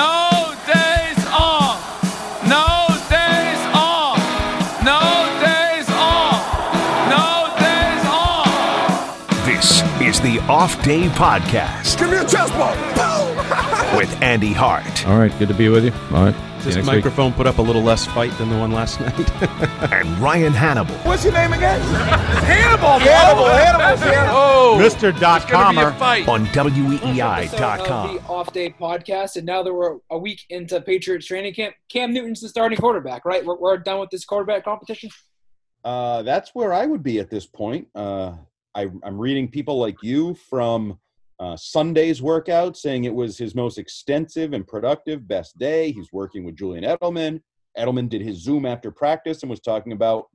No days off. No days off. No days off. No days off. This is the Off Day Podcast. Give me a chest bump! with Andy Hart All right, good to be with you. All right. See you This next week. microphone put up a little less fight than the one last night. and Ryan Hannable. What's your name again? Hannable. Hannable. Hannable. Oh, Mr. Dot It's gonna be a Comer. on episode of WEEI.com. the Off Day Podcast, and now that we're a week into Patriots training camp, Cam Newton's the starting quarterback, right? We're, we're done with this quarterback competition. Uh, that's where I would be at this point. Uh, I, I'm reading people like you from uh, Sunday's workout saying it was his most extensive and productive, best day. He's working with Julian Edelman. Edelman did his Zoom after practice and was talking about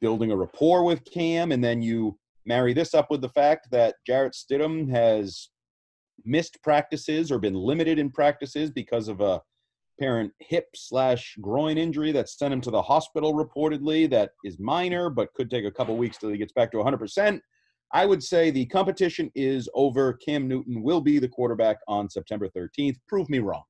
building a rapport with Cam. And then you marry this up with the fact that Jarrett Stidham has missed practices or been limited in practices because of a apparent hip slash groin injury that sent him to the hospital reportedly that is minor but could take a couple weeks till he gets back to 100% i would say the competition is over cam newton will be the quarterback on september 13th prove me wrong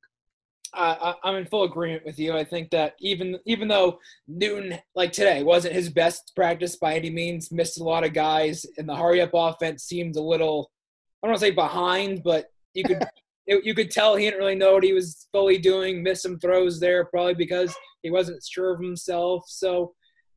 I, I'm in full agreement with you. I think that even even though Newton, like today, wasn't his best practice by any means, missed a lot of guys, and the hurry up offense seemed a little, I don't want to say behind, but you could it, you could tell he didn't really know what he was fully doing. Missed some throws there, probably because he wasn't sure of himself. So,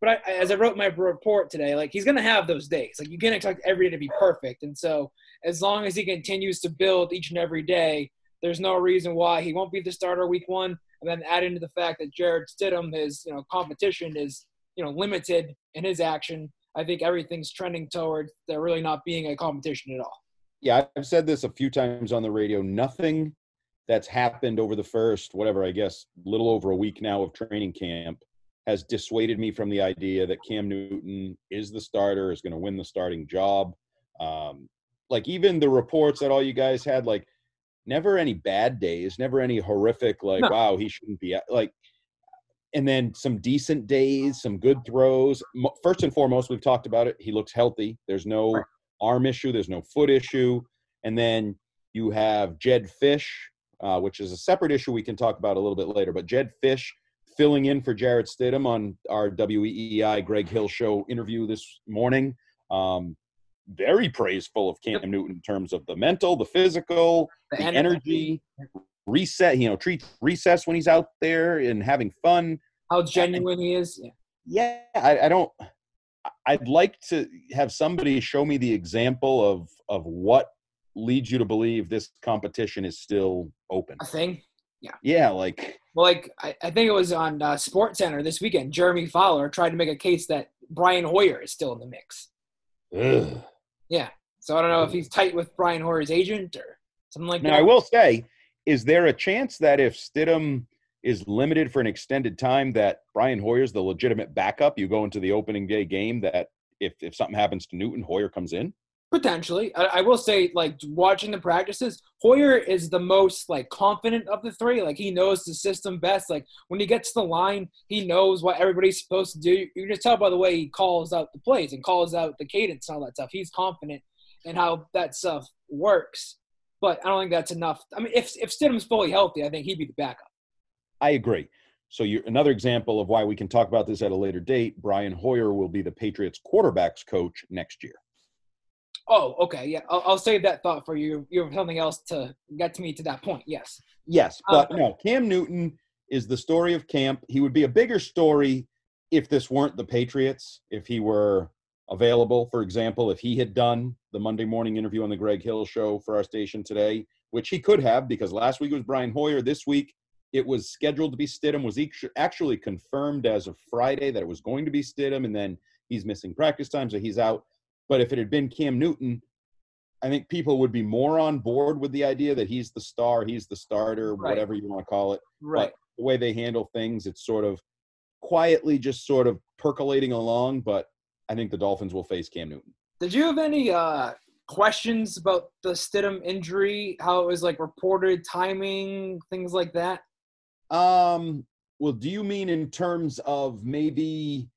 but I, as I wrote my report today, like he's gonna have those days. Like you can't expect every day to be perfect, and so as long as he continues to build each and every day, there's no reason why he won't be the starter week one. And then add into the fact that Jarrett Stidham, his you know competition is you know limited in his action. I think everything's trending towards there really not being a competition at all. yeah i've said this a few times on the radio nothing that's happened over the first whatever i guess little over a week now of training camp has dissuaded me from the idea that cam newton is the starter is going to win the starting job. Um, like even the reports that all you guys had like never any bad days never any horrific like No. wow he shouldn't be like and then some decent days some good throws. First and foremost we've talked about it he looks healthy. There's no arm issue there's no foot issue. And then you have jedd fisch uh, which is a separate issue we can talk about a little bit later but jedd fisch filling in for jarrett stidham on our weei greg hill show interview this morning um, very praiseful of cam newton in terms of the mental the physical The the energy. energy reset you know treat recess when he's out there and having fun How genuine he is. Yeah. yeah I, I don't i'd like to have somebody show me the example of of what leads you to believe this competition is still open A thing. Yeah. Yeah, like Well, like I, I think it was on uh, Sports Center this weekend. Jeremy Fowler tried to make a case that Brian Hoyer is still in the mix. ugh. Yeah. So I don't know if he's tight with Brian Hoyer's agent or something like Now that. Now I will say, is there a chance that if Stidham is limited for an extended time, that Brian Hoyer's the legitimate backup? You go into the opening day game that if if something happens to Newton, Hoyer comes in. Potentially, I, I will say, like watching the practices, Hoyer is the most like confident of the three. Like he knows the system best. Like when he gets to the line, he knows what everybody's supposed to do. You can just tell by the way he calls out the plays and calls out the cadence and all that stuff. He's confident in how that stuff works. But I don't think that's enough. I mean, if if Stidham's fully healthy, I think he'd be the backup. I agree. So you're another example of why we can talk about this at a later date. Brian Hoyer will be the Patriots quarterbacks coach next year. Oh, okay, yeah. I'll, I'll save that thought for you. You have something else to get to me to that point. Yes. Yes, but Um, no, Cam Newton is the story of camp. He would be a bigger story if this weren't the Patriots, if he were available. For example, if he had done the Monday morning interview on the Greg Hill show for our station today, which he could have because last week was Brian Hoyer. This week it was scheduled to be Stidham, was actually confirmed as of Friday that it was going to be Stidham, and then he's missing practice time, so he's out. But if it had been Cam Newton, I think people would be more on board with the idea that he's the star, he's the starter, Right. whatever you want to call it. Right. But the way they handle things, it's sort of quietly just sort of percolating along. But I think the Dolphins will face Cam Newton. Did you have any uh, questions about the Stidham injury? How it was like reported, timing, things like that? Um, well, do you mean in terms of maybe?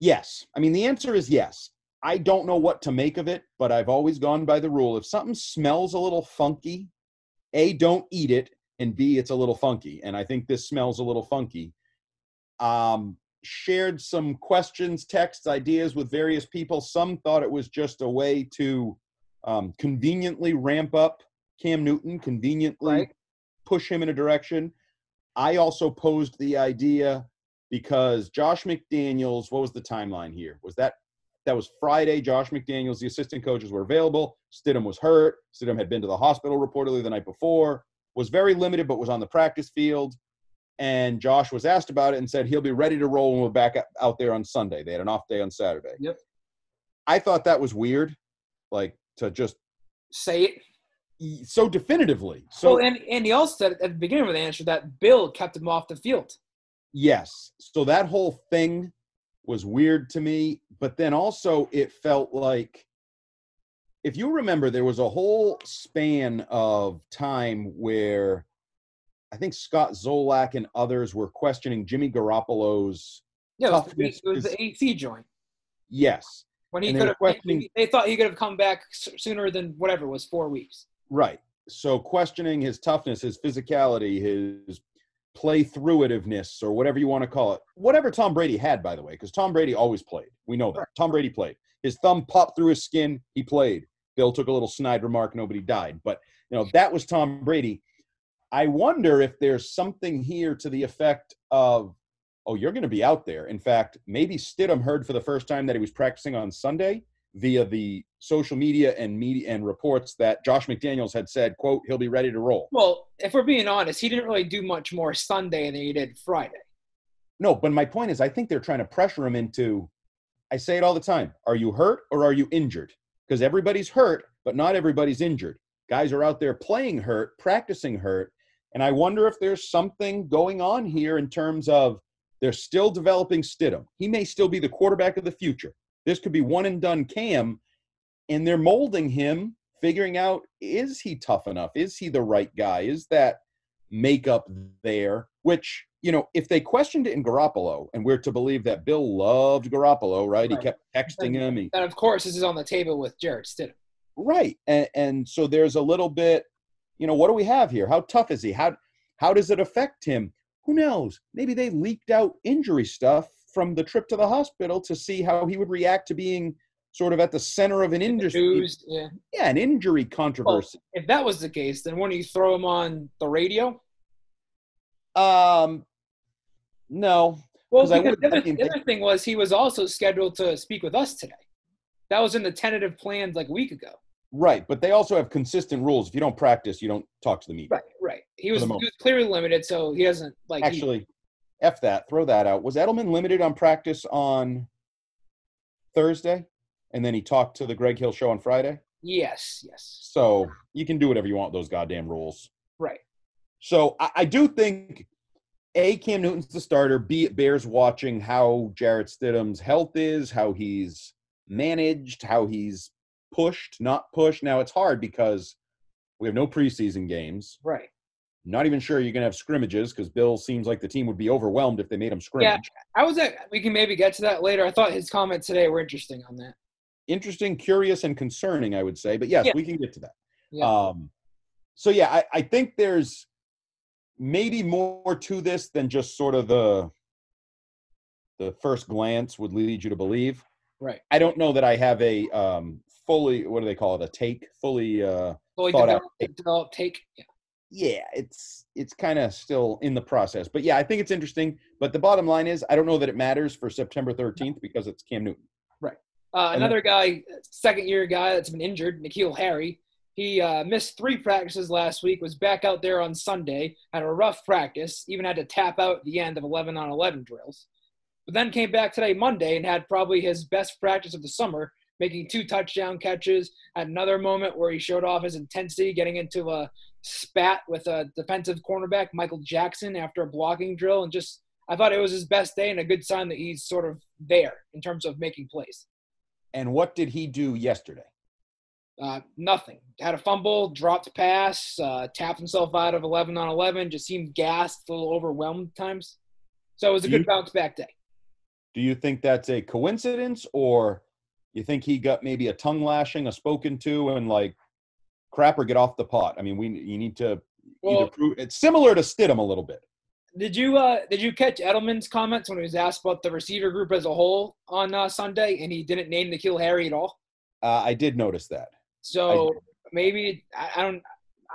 Yes. I mean, the answer is yes. I don't know what to make of it, but I've always gone by the rule if something smells a little funky, A, don't eat it, and B, it's a little funky. And I think this smells a little funky. Um, shared some questions, texts, ideas with various people. Some thought it was just a way to um, conveniently ramp up Cam Newton, conveniently Right. push him in a direction. I also posed the idea because Josh McDaniels, what was the timeline here? Was that that was Friday? Josh McDaniels, the assistant coaches were available. Stidham was hurt. Stidham had been to the hospital reportedly the night before. Was very limited, but was on the practice field. And Josh was asked about it and said he'll be ready to roll when we're back out- there on Sunday. They had an off day on Saturday. Yep. I thought that was weird, like to just Say it. so definitively. So well, and, and he also said at the beginning of the answer that Bill kept him off the field. Yes. So that whole thing was weird to me, but then also it felt like if you remember there was a whole span of time where I think Scott Zolak and others were questioning Jimmy Garoppolo's Yeah, it was, the, it was the AC joint yes. when he could have. questioning- They thought he could have come back sooner than whatever it was four weeks. Right. So questioning his toughness, his physicality, his play through itiveness, or whatever you want to call it. Whatever Tom Brady had, by the way, because Tom Brady always played. We know that. Tom Brady played. His thumb popped through his skin. He played. Bill took a little snide remark. Nobody died. But, you know, that was Tom Brady. I wonder if there's something here to the effect of, oh, you're going to be out there. In fact, maybe Stidham heard for the first time that he was practicing on Sunday via the social media and media and reports that Josh McDaniels had said, quote, he'll be ready to roll. Well, if we're being honest, he didn't really do much more Sunday than he did Friday. No, but my point is I think they're trying to pressure him into I say it all the time. Are you hurt or are you injured? Because everybody's hurt, but not everybody's injured. Guys are out there playing hurt, practicing hurt, and I wonder if there's something going on here in terms of they're still developing Stidham. He may still be the quarterback of the future. This could be one and done Cam, and they're molding him, figuring out is he tough enough? Is he the right guy? Is that makeup there? Which, you know, if they questioned it in Garoppolo, and we're to believe that Bill loved Garoppolo, right? He kept texting him. He, And of course, this is on the table with Jarrett Stidham. Right. And, and so there's a little bit, you know, what do we have here? How tough is he? How how does it affect him? Who knows? Maybe they leaked out injury stuff from the trip to the hospital to see how he would react to being sort of at the center of an industry. News, yeah. Yeah, an injury controversy. If that was the case, then wouldn't you throw him on the radio? Um no. Well, because the, other, the other thing was he was also scheduled to speak with us today. That was in the tentative plans like a week ago. Right, but they also have consistent rules. If you don't practice, you don't talk to the media. Right, right. He was, he was clearly limited, so he doesn't like. Actually, F that. Throw that out. Was Edelman limited on practice on Thursday? And then he talked to the Greg Hill show on Friday? yes, yes, So you can do whatever you want with those goddamn rules. right. So I, I do think A, Cam Newton's the starter. B, it bears watching how Jarrett Stidham's health is, how he's managed, how he's pushed, not pushed. Now it's hard because we have no preseason games. Right. Not even sure you're going to have scrimmages because Bill seems like the team would be overwhelmed if they made him scrimmage. Yeah, I was at. We can maybe get to that later. I thought his comments today were interesting on that. Interesting, curious, and concerning, I would say. But yes, Yeah. we can get to that. Yeah. Um, so yeah, I, I think there's maybe more to this than just sort of the the first glance would lead you to believe. right. I don't know that I have a um, fully what do they call it a take fully uh, Fully thought out developed, developed take. Yeah. Yeah, it's it's kind of still in the process. But yeah, I think it's interesting. But the bottom line is, I don't know that it matters for September 13th because it's Cam Newton. Right. Uh, another guy, second year guy that's been injured, N'Keal Harry. He uh, missed three practices last week, was back out there on Sunday, had a rough practice, even had to tap out at the end of 11 on 11 drills. But then came back today, Monday, and had probably his best practice of the summer, making two touchdown catches. Had another moment where he showed off his intensity, getting into a spat with a defensive cornerback, Michael Jackson, after a blocking drill. And just, I thought it was his best day and a good sign that he's sort of there in terms of making plays. And what did he do yesterday? Uh, nothing. Had a fumble, dropped pass, uh, tapped himself out of 11 on 11, just seemed gassed, a little overwhelmed at times. So it was a Do good you- bounce back day. Do you think that's a coincidence, or you think he got maybe a tongue lashing, a spoken to, and like crap or get off the pot? I mean, we you need to either Well- prove it's similar to Stidham a little bit. Did you uh, did you catch Edelman's comments when he was asked about the receiver group as a whole on uh, Sunday, and he didn't name N'Keal Harry at all? Uh, I did notice that. So maybe I, I don't.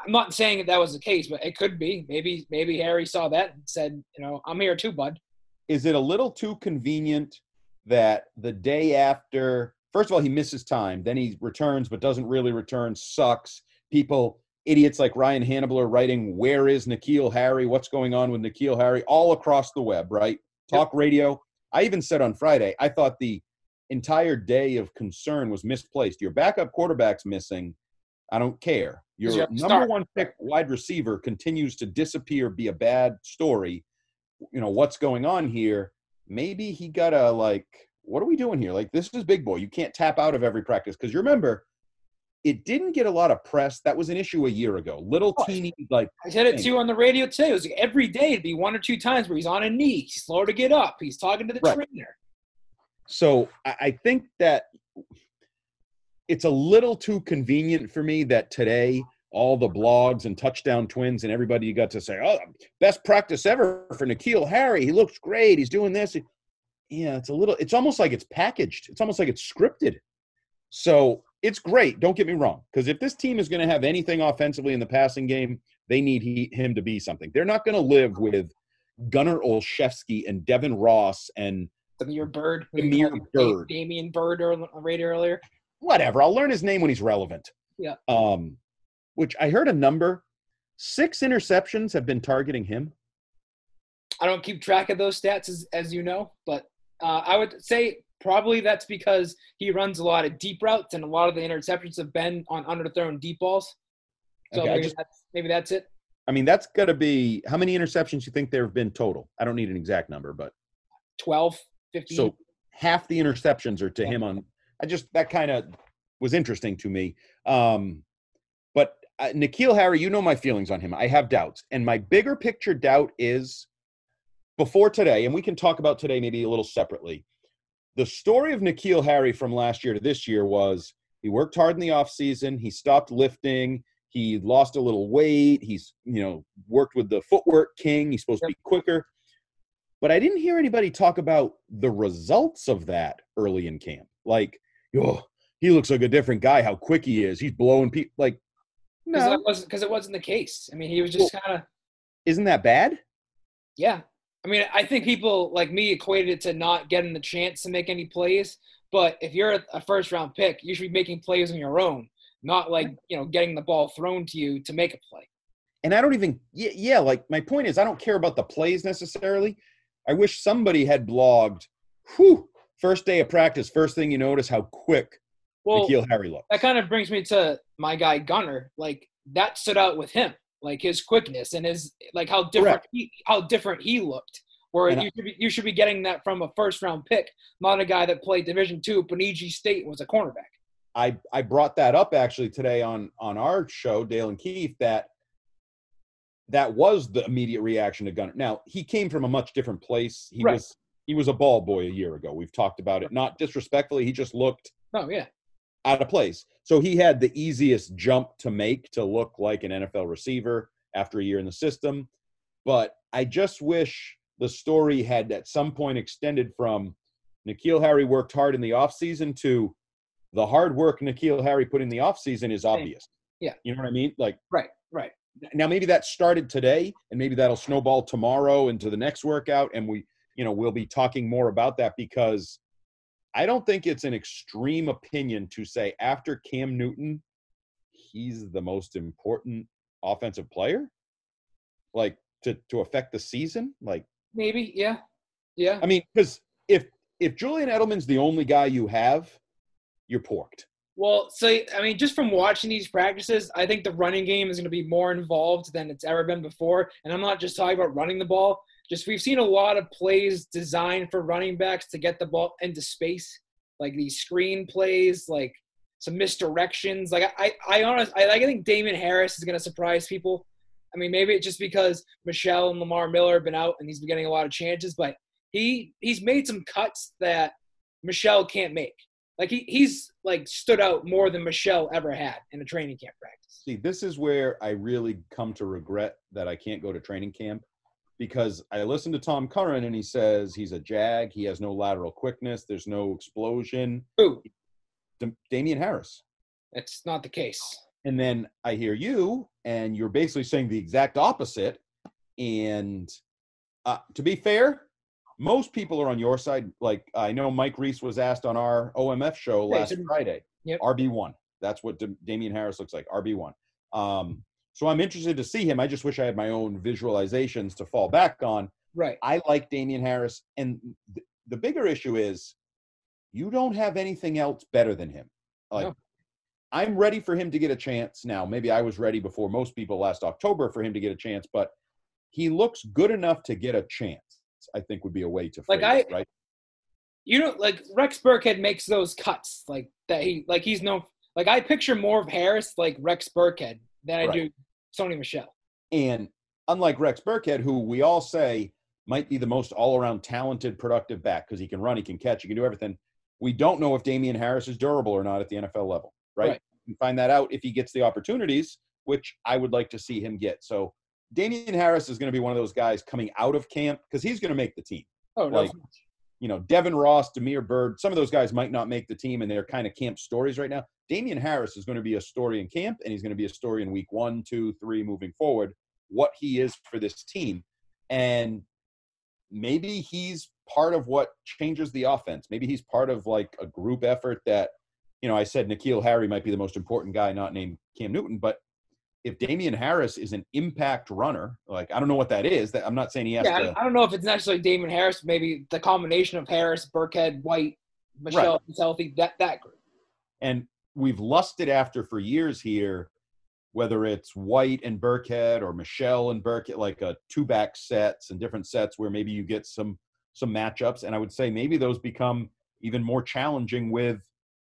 I'm not saying that that was the case, but it could be. Maybe maybe Harry saw that and said, you know, I'm here too, bud. Is it a little too convenient that the day after, first of all, he misses time, then he returns but doesn't really return, sucks. People, idiots like Ryan Hannable are writing, Where is N'Keal Harry? What's going on with N'Keal Harry? All across the web, right? Talk radio. I even said on Friday, I thought the entire day of concern was misplaced. Your backup quarterback's missing. I don't care. Your Your number star. one pick wide receiver continues to disappear, be a bad story. You know, what's going on here? Maybe he got a like, what are we doing here? Like, this is big boy. You can't tap out of every practice. Because you remember, it didn't get a lot of press. That was an issue a year ago. Little teeny, like, I said it thing. to on the radio today. It was like every day it'd be one or two times where he's on a knee, he's slow to get up, he's talking to the Right. trainer. So I I think that it's a little too convenient for me that today all the blogs and touchdown twins and everybody you got to say, oh, best practice ever for N'Keal Harry. He looks great. He's doing this. Yeah, it's a little. It's almost like it's packaged. It's almost like it's scripted. So it's great. Don't get me wrong. Because if this team is going to have anything offensively in the passing game, they need he, him to be something. They're not going to live with Gunner Olszewski and Devin Ross and Damiere Byrd. Damiere Byrd. Damian Bird or radio earlier. whatever. I'll learn his name when he's relevant. Yeah. Um, which I heard a number. Six interceptions have been targeting him. I don't keep track of those stats as, as you know, but uh, I would say probably that's because he runs a lot of deep routes and a lot of the interceptions have been on underthrown deep balls. So Okay, maybe, just- that's, maybe that's it. I mean, that's got to be how many interceptions you think there have been total? I don't need an exact number, but 12, 15. so half the interceptions are to him on. I just that kind of was interesting to me. Um, but uh, N'Keal Harry, you know my feelings on him. I have doubts, and my bigger picture doubt is before today, and we can talk about today maybe a little separately. The story of N'Keal Harry from last year to this year was he worked hard in the offseason, he stopped lifting, he lost a little weight, he's, you know, worked with the footwork king, he's supposed to be quicker. But I didn't hear anybody talk about the results of that early in camp. Like, oh, he looks like a different guy, how quick he is. He's blowing people like no. because it wasn't the case. I mean, he was just kind of Isn't that bad? yeah. I mean, I think people like me equated it to not getting the chance to make any plays. But if you're a- first round pick, you should be making plays on your own, not like you know getting the ball thrown to you to make a play. And I don't even yeah, yeah, like my point is I don't care about the plays necessarily. I wish somebody had blogged, whew, first day of practice, first thing you notice how quick Well, N'Keal Harry looks. that kind of brings me to my guy Gunner. Like that stood out with him, like his quickness and his like how different he, how different he looked. Where you should be you should be getting that from a first round pick, not a guy that played Division two. Bemidji State was a cornerback. I I brought that up actually today on on our show, Dale and Keith, that that was the immediate reaction to Gunner. Now he came from a much different place. He Right. was he was a ball boy a year ago. We've talked about it. Not disrespectfully, he just looked Oh yeah, out of place. So he had the easiest jump to make to look like an NFL receiver after a year in the system. But I just wish the story had at some point extended from N'Keal Harry worked hard in the offseason to the hard work N'Keal Harry put in the offseason is obvious. Yeah. You know what I mean? Like right, right. now maybe that started today and maybe that'll snowball tomorrow into the next workout and we you know we'll be talking more about that because i don't think it's an extreme opinion to say after cam newton he's the most important offensive player like to to affect the season like Maybe yeah, yeah. i mean because if if julian edelman's the only guy you have you're porked Well, so I mean, just from watching these practices, I think the running game is going to be more involved than it's ever been before. And I'm not just talking about running the ball. Just we've seen a lot of plays designed for running backs to get the ball into space, like these screen plays, like some misdirections. Like I, I, I I, I think Damien Harris is going to surprise people. I mean, maybe it's just because Michel and Lamar Miller have been out and he's been getting a lot of chances, but he he's made some cuts that Michel can't make. Like he, he's like stood out more than Michel ever had in a training camp practice. See, this is where I really come to regret that I can't go to training camp because I listened to Tom Curran and he says he's a jag. He has no lateral quickness. There's no explosion. Who? D- Damien Harris. That's not the case. And then I hear you, and you're basically saying the exact opposite. And uh, to be fair, most people are on your side. Like I know Mike Reiss was asked on our OMF show last Friday. Yep. RB one. That's what D- Damien Harris looks like. RB one. Um, so I'm interested to see him. I just wish I had my own visualizations to fall back on. Right. I like Damien Harris, and th- the bigger issue is you don't have anything else better than him. Like No. I'm ready for him to get a chance now. Maybe I was ready before most people last October for him to get a chance, but he looks good enough to get a chance. I think would be a way to Like, phrase it, I- right? You know, like Rex Burkhead makes those cuts like that. He like he's no like I picture more of Harris like Rex Burkhead than I Right. do Sony Michel. And unlike Rex Burkhead, who we all say might be the most all-around talented, productive back because he can run, he can catch, he can do everything. We don't know if Damien Harris is durable or not at the NFL level, right? Right. We can find that out if he gets the opportunities, which I would like to see him get. So Damien Harris is going to be one of those guys coming out of camp because he's going to make the team. Oh no, Like, You know, Devin Ross, Damiere Byrd, some of those guys might not make the team and they're kind of camp stories right now. Damien Harris is going to be a story in camp and he's going to be a story in week one, two, three, moving forward, what he is for this team. And maybe he's part of what changes the offense. Maybe he's part of like a group effort that, you know, I said N'Keal Harry might be the most important guy, not named Cam Newton, but if Damien Harris is an impact runner, like I don't know what that is. That I'm not saying he has yeah, to. I, I don't know if it's necessarily Damien Harris. Maybe the combination of Harris, Burkhead, White, Michel is healthy. That that group. and we've lusted after for years here, whether it's White and Burkhead or Michel and Burkhead, like uh, a two back sets and different sets where maybe you get some some matchups. And I would say maybe those become even more challenging with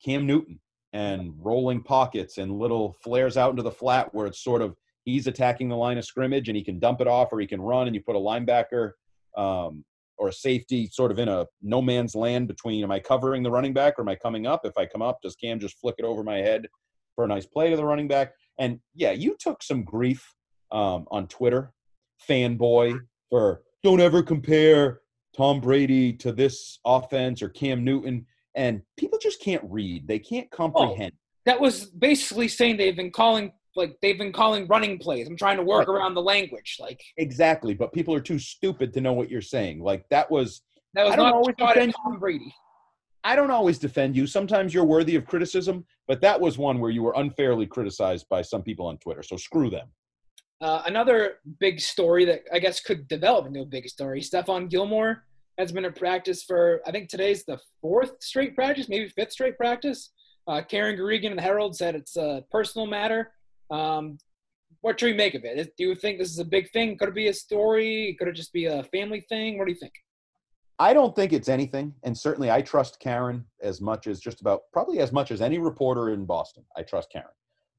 Cam Newton and rolling pockets and little flares out into the flat where it's sort of he's attacking the line of scrimmage and he can dump it off or he can run and you put a linebacker um, or a safety sort of in a no man's land between am I covering the running back or am I coming up? If I come up, does Cam just flick it over my head for a nice play to the running back? And yeah, you took some grief um, on Twitter, fanboy, for don't ever compare Tom Brady to this offense or Cam Newton. And people just can't read. They can't comprehend. That was basically saying they've been calling like they've been calling running plays. I'm trying to work Right. around the language. Like Exactly. But people are too stupid to know what you're saying. Like that was that was I don't always defend Tom Brady. I don't always defend you. Sometimes you're worthy of criticism, but that was one where you were unfairly criticized by some people on Twitter. So screw them. Uh, another big story that I guess could develop into a big story. Stephon Gilmore has been in practice for I think today's the fourth straight practice, maybe fifth straight practice. Uh, Karen Guregian and the Herald said it's a personal matter. Um, what should we make of it? Do you think this is a big thing? Could it be a story? Could it just be a family thing? What do you think? I don't think it's anything, and certainly I trust Karen as much as just about probably as much as any reporter in Boston. I trust Karen.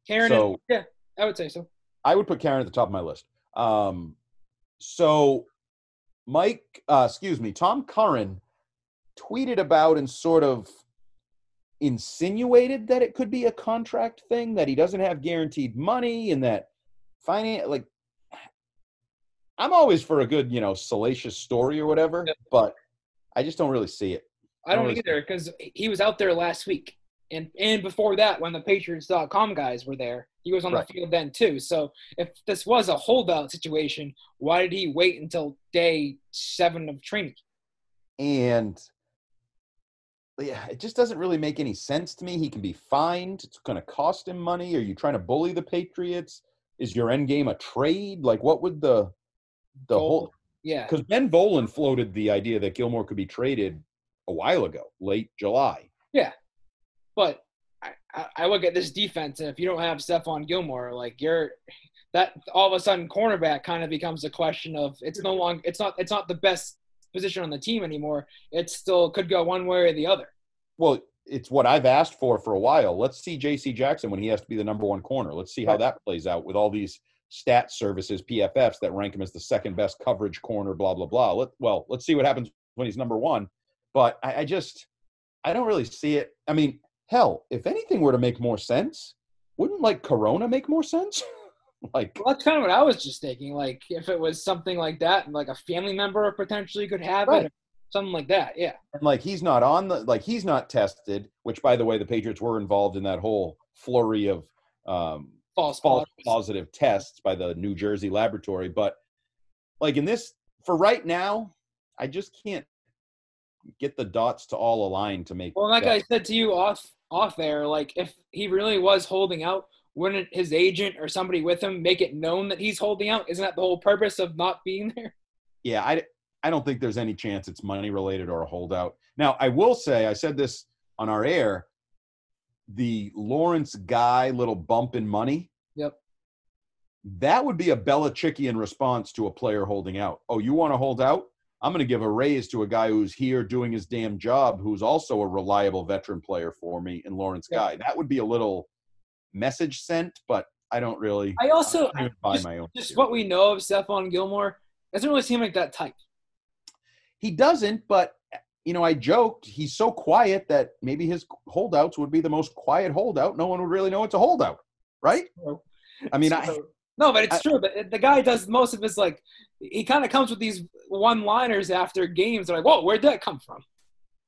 Karen, so, and, yeah, I would say so. I would put Karen at the top of my list. Um, so, Mike, uh, excuse me, Tom Curran tweeted about and sort of insinuated that it could be a contract thing, that he doesn't have guaranteed money, and that finance like I'm always for a good, you know, salacious story or whatever, yeah. but I just don't really see it. I don't, I don't either because he was out there last week, and and before that, when the Patriots.com guys were there, he was on right. the field then too. So if this was a holdout situation, why did he wait until day seven of training? And yeah, it just doesn't really make any sense to me. He can be fined. It's going to cost him money. Are you trying to bully the Patriots? Is your end game a trade? Like, what would the the whole yeah. Because Ben Volin floated the idea that Gilmore could be traded a while ago, late July. Yeah. But I, I look at this defense, and if you don't have Stephon Gilmore, like you're that all of a sudden cornerback kind of becomes a question of it's no longer it's not it's not the best position on the team anymore. It still could go one way or the other. Well, it's what I've asked for for a while. Let's see J.C. Jackson when he has to be the number one corner. Let's see how that plays out with all these stat services, PFFs, that rank him as the second best coverage corner, blah, blah, blah. Let, well, let's see what happens when he's number one. But I, I just, I don't really see it. I mean, hell, if anything were to make more sense, wouldn't like Corona make more sense? like, well, that's kind of what I was just thinking. Like, if it was something like that, like a family member potentially could have right. it, something like that. Yeah. And like, he's not on the, like, he's not tested, which, by the way, the Patriots were involved in that whole flurry of, um, false, false positive tests by the New Jersey laboratory. But like in this, for right now, I just can't get the dots to all align to make. Well, like that. I said to you off off there, like if he really was holding out, wouldn't his agent or somebody with him make it known that he's holding out? Isn't that the whole purpose of not being there? Yeah, I I don't think there's any chance it's money related or a holdout. Now, I will say, I said this on our air the Lawrence Guy little bump in money. Yep. That would be a Belichickian response to a player holding out. Oh, you want to hold out? I'm going to give a raise to a guy who's here doing his damn job, who's also a reliable veteran player for me in Lawrence. Guy. That would be a little message sent, but I don't really. I also I buy just, my own. Just what we know of Stephon Gilmore doesn't really seem like that type. He doesn't, but you know, I joked he's so quiet that maybe his holdouts would be the most quiet holdout. No one would really know it's a holdout, right? I mean, I no, but it's I, true. But the guy does most of his like he kind of comes with these one-liners after games. They're like, "Whoa, where'd that come from?"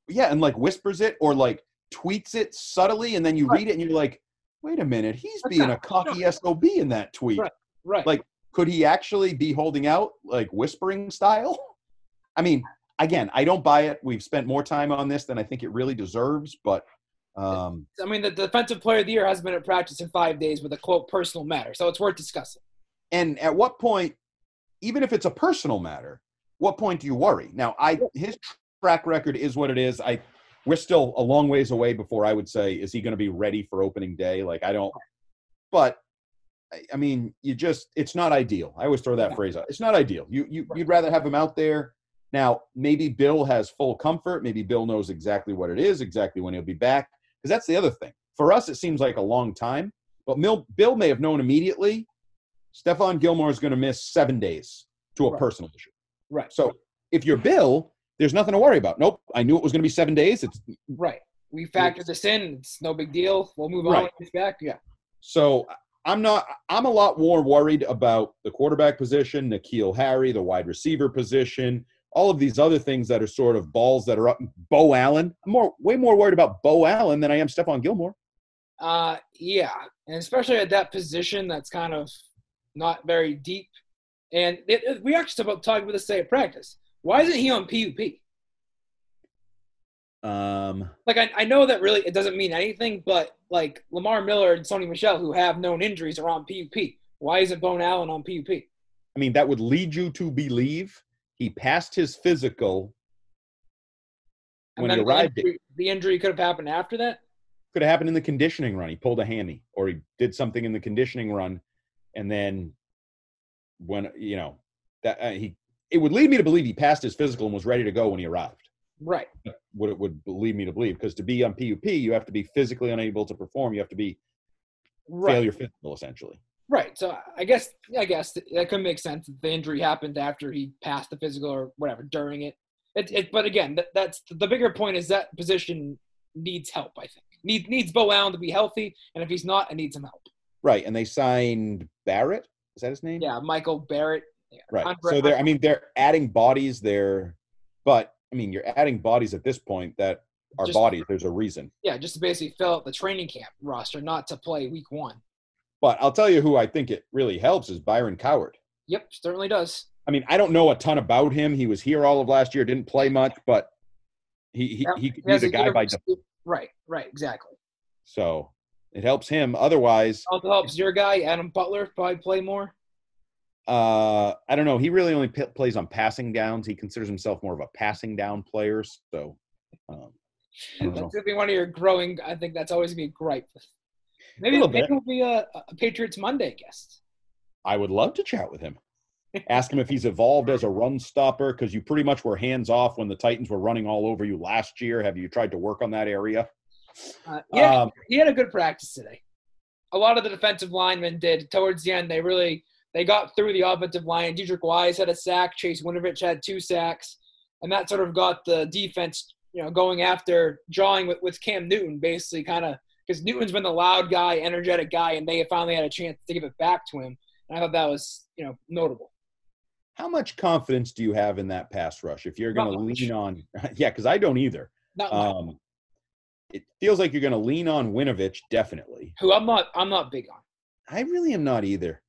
Yeah, and like whispers it or like tweets it subtly, and then you right. read it and you're like, "Wait a minute, he's That's being a cocky sob in that tweet." Right. Right. Like, could he actually be holding out like whispering style? I mean, again, I don't buy it. We've spent more time on this than I think it really deserves, but um, I mean, the defensive player of the year has been at practice in five days with a quote personal matter, so it's worth discussing. And at what point, even if it's a personal matter, what point do you worry? Now, I his track record is what it is. I we're still a long ways away before I would say is he going to be ready for opening day? Like I don't, but I mean, you just it's not ideal. I always throw that phrase out. It's not ideal. You you you'd rather have him out there now, maybe Bill has full comfort. Maybe Bill knows exactly what it is, exactly when he'll be back. Because that's the other thing. For us, it seems like a long time, but Bill may have known immediately Stephon Gilmore is going to miss seven days to a right. personal issue. Right. So if you're Bill, there's nothing to worry about. Nope. I knew it was going to be seven days. It's right. We factored this in. It's no big deal. We'll move on right. when he's back. Yeah. So I'm not. I'm a lot more worried about the quarterback position, N'Keal Harry, the wide receiver position, all of these other things that are sort of balls that are up. Beau Allen. I'm more way more worried about Beau Allen than I am Stephon Gilmore. Uh, yeah, and especially at that position that's kind of not very deep. And it, it, we actually about talking about this today at practice. Why isn't he on PUP? Um, like I, I know that really it doesn't mean anything, but like Lamar Miller and Sony Michel, who have known injuries, are on PUP. Why isn't Beau Allen on PUP? I mean, that would lead you to believe he passed his physical when he arrived. the injury, the injury could have happened after that. Could have happened in the conditioning run. He pulled a hammy, or he did something in the conditioning run, and then when you know that uh, he, it would lead me to believe he passed his physical and was ready to go when he arrived. Right. What it would lead me to believe, because to be on PUP, you have to be physically unable to perform. You have to be Right. failure physical, essentially. Right. So I guess I guess that could make sense. The injury happened after he passed the physical or whatever during it. It, it but again, that, that's the bigger point is that position needs help. I think needs needs Beau Allen to be healthy, and if he's not, it needs some help. Right, and they signed Barrett. Is that his name? Yeah, Michael Barrett. Yeah. Right. So they're, I mean, they're adding bodies there, but I mean, you're adding bodies at this point that are Just- bodies. There's a reason. yeah, just to basically fill out the training camp roster, not to play week one. But I'll tell you who I think it really helps is Byron Cowart. Yep, certainly does. I mean, I don't know a ton about him. He was here all of last year, didn't play much, but he he, Yeah, he could he a guy by de- Right, right, exactly. so it helps him. Otherwise, it helps your guy Adam Butler probably play more. uh, I don't know. He really only p- plays on passing downs. He considers himself more of a passing down player. So um, I don't know. That's gonna be one of your growing. I think that's always gonna be a gripe. Maybe little maybe he'll be a, a Patriots Monday guest. I would love to chat with him. Ask him if he's evolved as a run stopper because you pretty much were hands off when the Titans were running all over you last year. Have you tried to work on that area? Uh, yeah, Um, he had a good practice today. A lot of the defensive linemen did. Towards the end, they really they got through the offensive line. Deatrich Wise had a sack. Chase Winovich had two sacks, and that sort of got the defense, you know, going after drawing with, with Cam Newton, basically kind of because Newton's been the loud guy, energetic guy, and they finally had a chance to give it back to him. And I thought that was, you know, notable. How much confidence do you have in that pass rush? If you're going to lean on, yeah, because I don't either. Not. Um, it feels like you're going to lean on Winovich, definitely. Who I'm not, I'm not big on. I really am not either.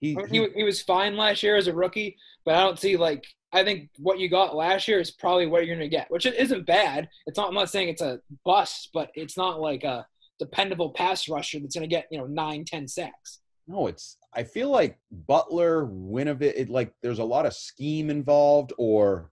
He, he- he, was fine last year as a rookie, but I don't see like I think what you got last year is probably what you're going to get, which isn't bad. It's not. I'm not saying it's a bust, but it's not like a dependable pass rusher that's going to get you know nine, ten sacks. no, it's. I feel like Butler, Winovich, it, like there's a lot of scheme involved, or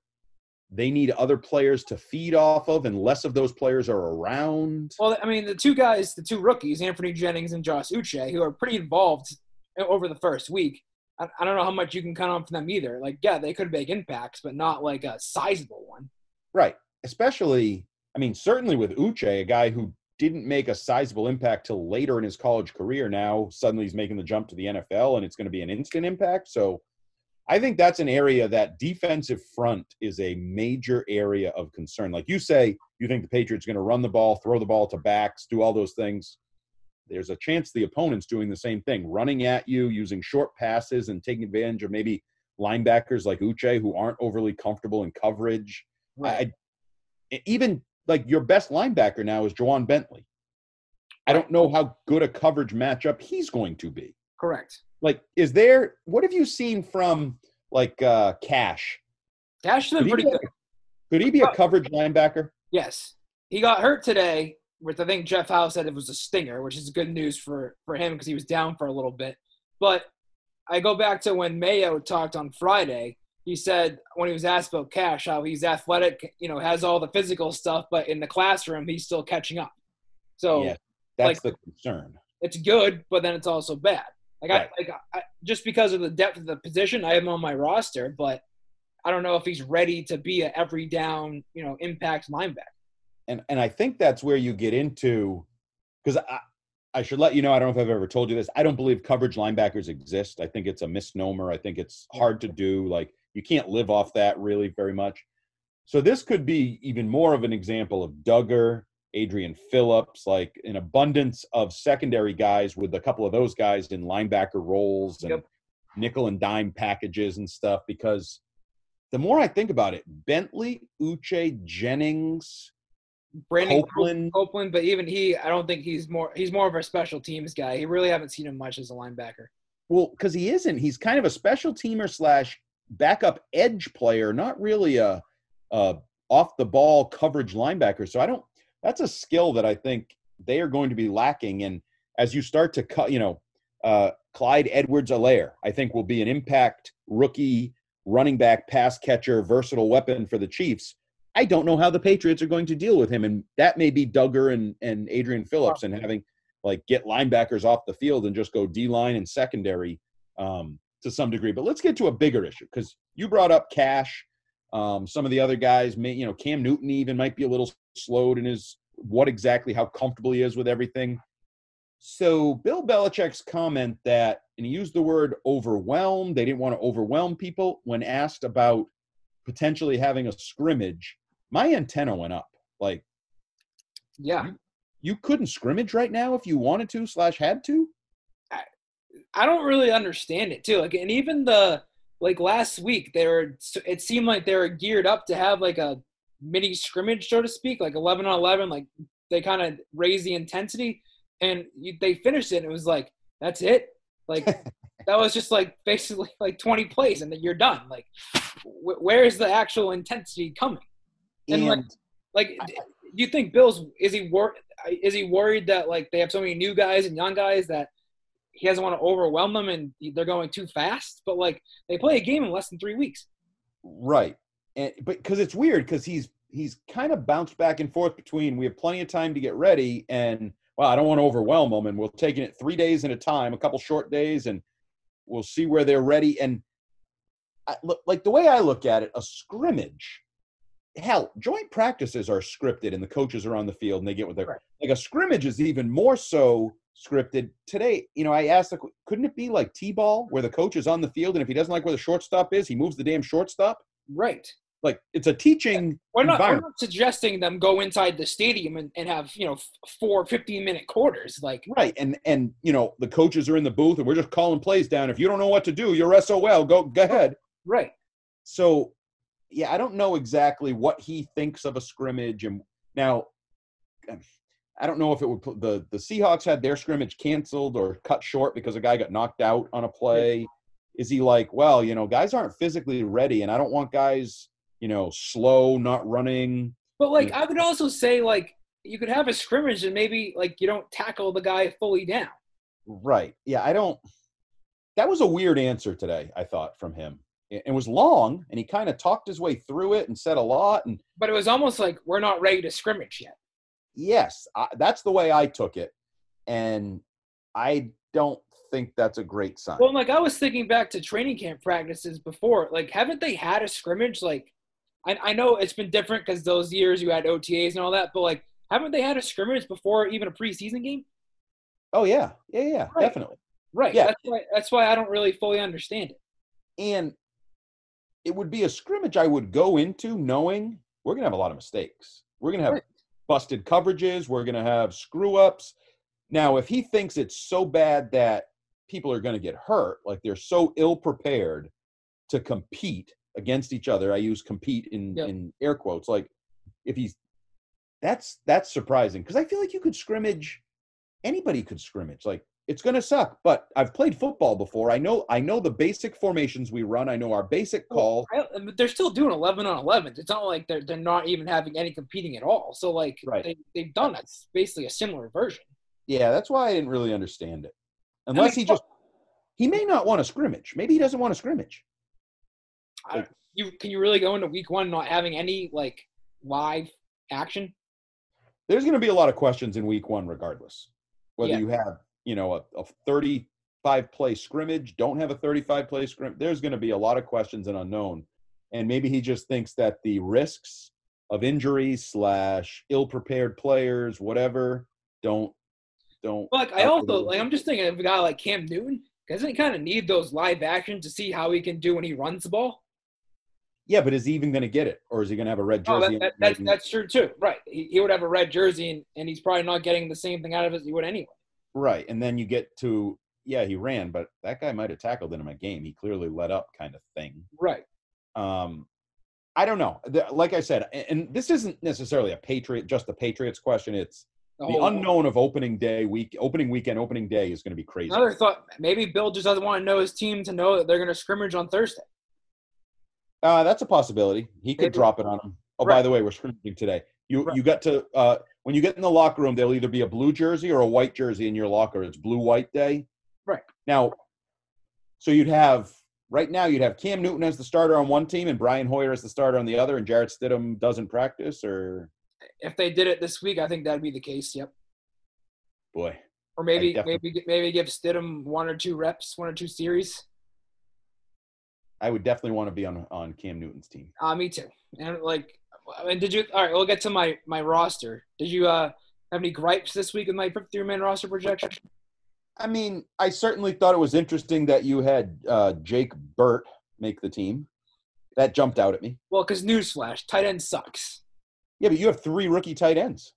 they need other players to feed off of, and less of those players are around. Well, I mean, the two guys, the two rookies, Anthony Jennings and Josh Uche, who are pretty involved over the first week. I, I don't know how much you can count on from them either. Like, yeah, they could make impacts, but not like a sizable one. Right. Especially, I mean, certainly with Uche, a guy who didn't make a sizable impact till later in his college career. Now suddenly he's making the jump to the NFL and it's going to be an instant impact. So I think that's an area that defensive front is a major area of concern. Like you say, you think the Patriots are going to run the ball, throw the ball to backs, do all those things. There's a chance the opponent's doing the same thing, running at you, using short passes and taking advantage of maybe linebackers like Uche who aren't overly comfortable in coverage. I, even like your best linebacker now is Ja'Whaun Bentley. I don't know how good a coverage matchup he's going to be. Correct. Like, is there what have you seen from like uh Cash? Cash has Could been he pretty be good. a- Could he be a coverage linebacker? Yes. He got hurt today, which I think Jeff Howe said it was a stinger, which is good news for, for him because he was down for a little bit. But I go back to when Mayo talked on Friday. He said when he was asked about Cash, how he's athletic, you know, has all the physical stuff, but in the classroom, he's still catching up. So yeah, that's like- the concern. it's good, but then it's also bad. Like Right. I like I, just because of the depth of the position, I have him on my roster, but I don't know if he's ready to be a every down, you know, impact linebacker. and and I think that's where you get into because I I should let you know I don't know if I've ever told you this I don't believe coverage linebackers exist I think it's a misnomer I think it's hard to do like you can't live off that really very much so this could be even more of an example of Dugger Adrian Phillips like an abundance of secondary guys with a couple of those guys in linebacker roles and Yep. nickel and dime packages and stuff because the more I think about it Bentley Uche Jennings Brandon Copeland. Copeland, but even he, I don't think he's more. He's more of a special teams guy. He really haven't seen him much as a linebacker. Well, because he isn't. He's kind of a special teamer slash backup edge player, not really a, a off the ball coverage linebacker. So I don't. That's a skill that I think they are going to be lacking. And as you start to cut, you know, uh, Clyde Edwards-Helaire, I think will be an impact rookie running back, pass catcher, versatile weapon for the Chiefs. I don't know how the Patriots are going to deal with him, and that may be Dugger and and Adrian Phillips, and having like get linebackers off the field and just go D line and secondary um, to some degree. But let's get to a bigger issue because you brought up Cash. Um, some of the other guys, may, you know, Cam Newton even might be a little slowed in his what exactly how comfortable he is with everything. So Bill Belichick's comment that, and he used the word overwhelmed. They didn't want to overwhelm people when asked about potentially having a scrimmage. My antenna went up. Like, yeah, you, you couldn't scrimmage right now if you wanted to slash had to. I, I don't really understand it too. Like, and even the like last week, they were. It seemed like they were geared up to have like a mini scrimmage, so to speak, like eleven on eleven. Like they kind of raised the intensity and you, they finished it and it was like that's it like that was just like basically like 20 plays and then you're done like wh- where is the actual intensity coming and, and like like do you think bill's is he wor- is he worried that like they have so many new guys and young guys that he doesn't want to overwhelm them and they're going too fast but like they play a game in less than three weeks right and but because it's weird because he's he's kind of bounced back and forth between we have plenty of time to get ready and well, I don't want to overwhelm them, and we're taking it three days at a time, a couple short days, and we'll see where they're ready. And I, look, like the way I look at it, a scrimmage, hell, joint practices are scripted, and the coaches are on the field, and they get what they're right. like. A scrimmage is even more so scripted. Today. You know, I asked, couldn't it be like t-ball, where the coach is on the field, and if he doesn't like where the shortstop is, he moves the damn shortstop? Right. Like it's a teaching we're not, we're not, suggesting them go inside the stadium and, and have you know four 15 minute quarters like right and and you know the coaches are in the booth and we're just calling plays down. If you don't know what to do you're sol go go ahead. right. So yeah i don't know exactly what he thinks of a scrimmage and now i don't know if it would the the seahawks had their scrimmage canceled or cut short because a guy got knocked out on a play is he like well you know guys aren't physically ready and i don't want guys you know, slow, not running. But like, I could also say like you could have a scrimmage and maybe like you don't tackle the guy fully down. Right. Yeah. I don't. That was a weird answer today. I thought from him. It was long, and he kind of talked his way through it and said a lot. And but it was almost like we're not ready to scrimmage yet. Yes, I, that's the way I took it, and I don't think that's a great sign. Well, like I was thinking back to training camp practices before. Like, haven't they had a scrimmage like I, I know it's been different because those years you had OTAs and all that, but like, haven't they had a scrimmage before even a preseason game? Oh yeah, yeah, yeah, right. definitely. Right. Yeah. That's why. That's why I don't really fully understand it. And it would be a scrimmage I would go into knowing we're gonna have a lot of mistakes. We're gonna have right. Busted coverages. We're gonna have screw ups. Now, if he thinks it's so bad that people are going to get hurt, like they're so ill prepared to compete, against each other. I use compete in yep. in air quotes. Like if he's that's that's surprising because I feel like you could scrimmage. Anybody could scrimmage. Like it's going to suck, but I've played football before. I know I know the basic formations we run. I know our basic call. I, they're still doing eleven on eleven. It's not like they're they're not even having any competing at all. So like right. they they've done. It's basically a similar version. Yeah, that's why I didn't really understand it. Unless I mean, he just he may not want a scrimmage. Maybe he doesn't want a scrimmage. Like, you can you really go into week one not having any like live action? There's going to be a lot of questions in week one, regardless. Whether yeah. you have you know a, a 35 play scrimmage, don't have a 35 play scrimmage. There's going to be a lot of questions and unknown, and maybe he just thinks that the risks of injuries slash ill prepared players, whatever, don't don't. Like I also like I'm just thinking of a guy like Cam Newton. Doesn't he kind of need those live action to see how he can do when he runs the ball? Yeah, but is he even going to get it, or is he going to have a red oh, jersey? Oh, that, that, that's, that's true too. Right, he, he would have a red jersey, and, and he's probably not getting the same thing out of it as he would anyway. Right, and then you get to yeah, he ran, but that guy might have tackled in him a game. He clearly let up, kind of thing. Right. Um, I don't know. Like I said, and this isn't necessarily a Patriot, just a Patriots question. It's the, the unknown of opening day week, opening weekend, opening day is going to be crazy. Another thought: maybe Bill just doesn't want to know his team to know that they're going to scrimmage on Thursday. Uh, that's a possibility. He could Maybe. drop it on him. Oh, by the way, we're scrimmaging today. You you got to uh, when you get in the locker room, there'll either be a blue jersey or a white jersey in your locker. It's blue white day. Right. Now, so you'd have right now you'd have Cam Newton as the starter on one team and Brian Hoyer as the starter on the other, and Jarrett Stidham doesn't practice, or If they did it this week, I think that'd be the case. Yep. boy, Or maybe definitely- maybe maybe give Stidham one or two reps, one or two series. I would definitely want to be on on Cam Newton's team. Uh, me too. And like, I mean, did you? All right, we'll get to my my roster. Did you uh have any gripes this week with my three man roster projection? I mean, I certainly thought it was interesting that you had uh, Jake Burt make the team. That jumped out at me. Well, because newsflash, tight end sucks. Yeah, but you have three rookie tight ends.